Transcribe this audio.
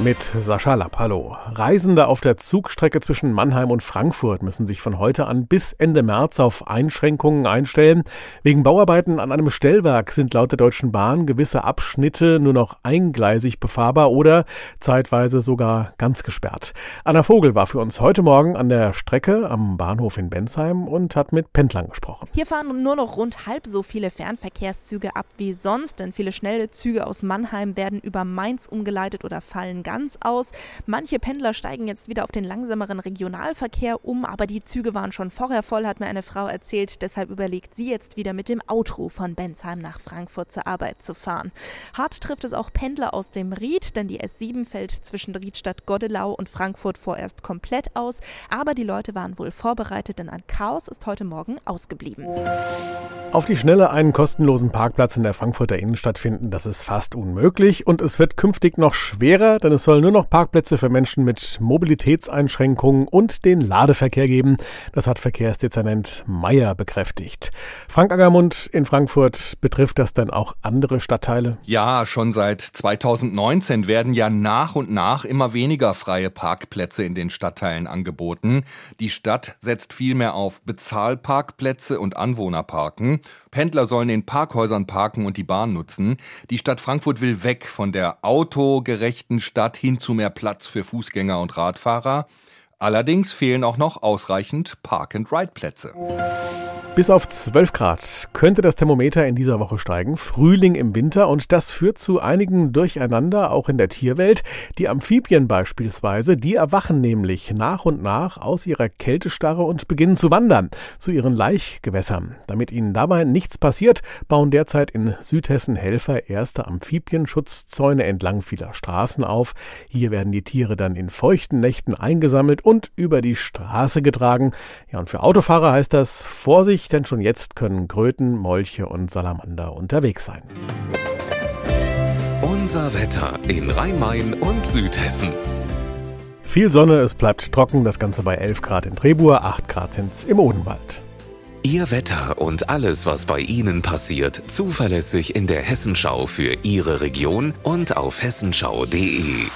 Mit Sascha Lapp, hallo. Reisende auf der Zugstrecke zwischen Mannheim und Frankfurt müssen sich von heute an bis Ende März auf Einschränkungen einstellen. Wegen Bauarbeiten an einem Stellwerk sind laut der Deutschen Bahn gewisse Abschnitte nur noch eingleisig befahrbar oder zeitweise sogar ganz gesperrt. Anna Vogel war für uns heute Morgen an der Strecke am Bahnhof in Bensheim und hat mit Pendlern gesprochen. Hier fahren nur noch rund halb so viele Fernverkehrszüge ab wie sonst, denn viele schnelle Züge aus Mannheim werden über Mainz umgeleitet oder fallen ganz aus. Manche Pendler steigen jetzt wieder auf den langsameren Regionalverkehr um, aber die Züge waren schon vorher voll, hat mir eine Frau erzählt. Deshalb überlegt sie jetzt wieder mit dem Auto von Bensheim nach Frankfurt zur Arbeit zu fahren. Hart trifft es auch Pendler aus dem Ried, denn die S7 fällt zwischen Riedstadt Godelau und Frankfurt vorerst komplett aus. Aber die Leute waren wohl vorbereitet, denn ein Chaos ist heute Morgen ausgeblieben. Auf die Schnelle einen kostenlosen Parkplatz in der Frankfurter Innenstadt finden, das ist fast unmöglich und es wird künftig noch schwerer, denn es soll nur noch Parkplätze für Menschen mit Mobilitätseinschränkungen und den Ladeverkehr geben. Das hat Verkehrsdezernent Meyer bekräftigt. Frank Agermund in Frankfurt, betrifft das denn auch andere Stadtteile? Ja, schon seit 2019 werden ja nach und nach immer weniger freie Parkplätze in den Stadtteilen angeboten. Die Stadt setzt vielmehr auf Bezahlparkplätze und Anwohnerparken. Pendler sollen in Parkhäusern parken und die Bahn nutzen. Die Stadt Frankfurt will weg von der autogerechten Stadt hin zu mehr Platz für Fußgänger und Radfahrer. Allerdings fehlen auch noch ausreichend Park-and-Ride-Plätze. Bis auf 12 Grad könnte das Thermometer in dieser Woche steigen. Frühling im Winter und das führt zu einigen Durcheinander, auch in der Tierwelt. Die Amphibien beispielsweise, die erwachen nämlich nach und nach aus ihrer Kältestarre und beginnen zu wandern zu ihren Laichgewässern. Damit ihnen dabei nichts passiert, bauen derzeit in Südhessen Helfer erste Amphibienschutzzäune entlang vieler Straßen auf. Hier werden die Tiere dann in feuchten Nächten eingesammelt und über die Straße getragen. Ja, und für Autofahrer heißt das Vorsicht denn schon jetzt können Kröten, Molche und Salamander unterwegs sein. Unser Wetter in Rhein-Main und Südhessen. Viel Sonne, es bleibt trocken, das Ganze bei 11 Grad in Trebur, 8 Grad sind's im Odenwald. Ihr Wetter und alles, was bei Ihnen passiert, zuverlässig in der Hessenschau für Ihre Region und auf hessenschau.de.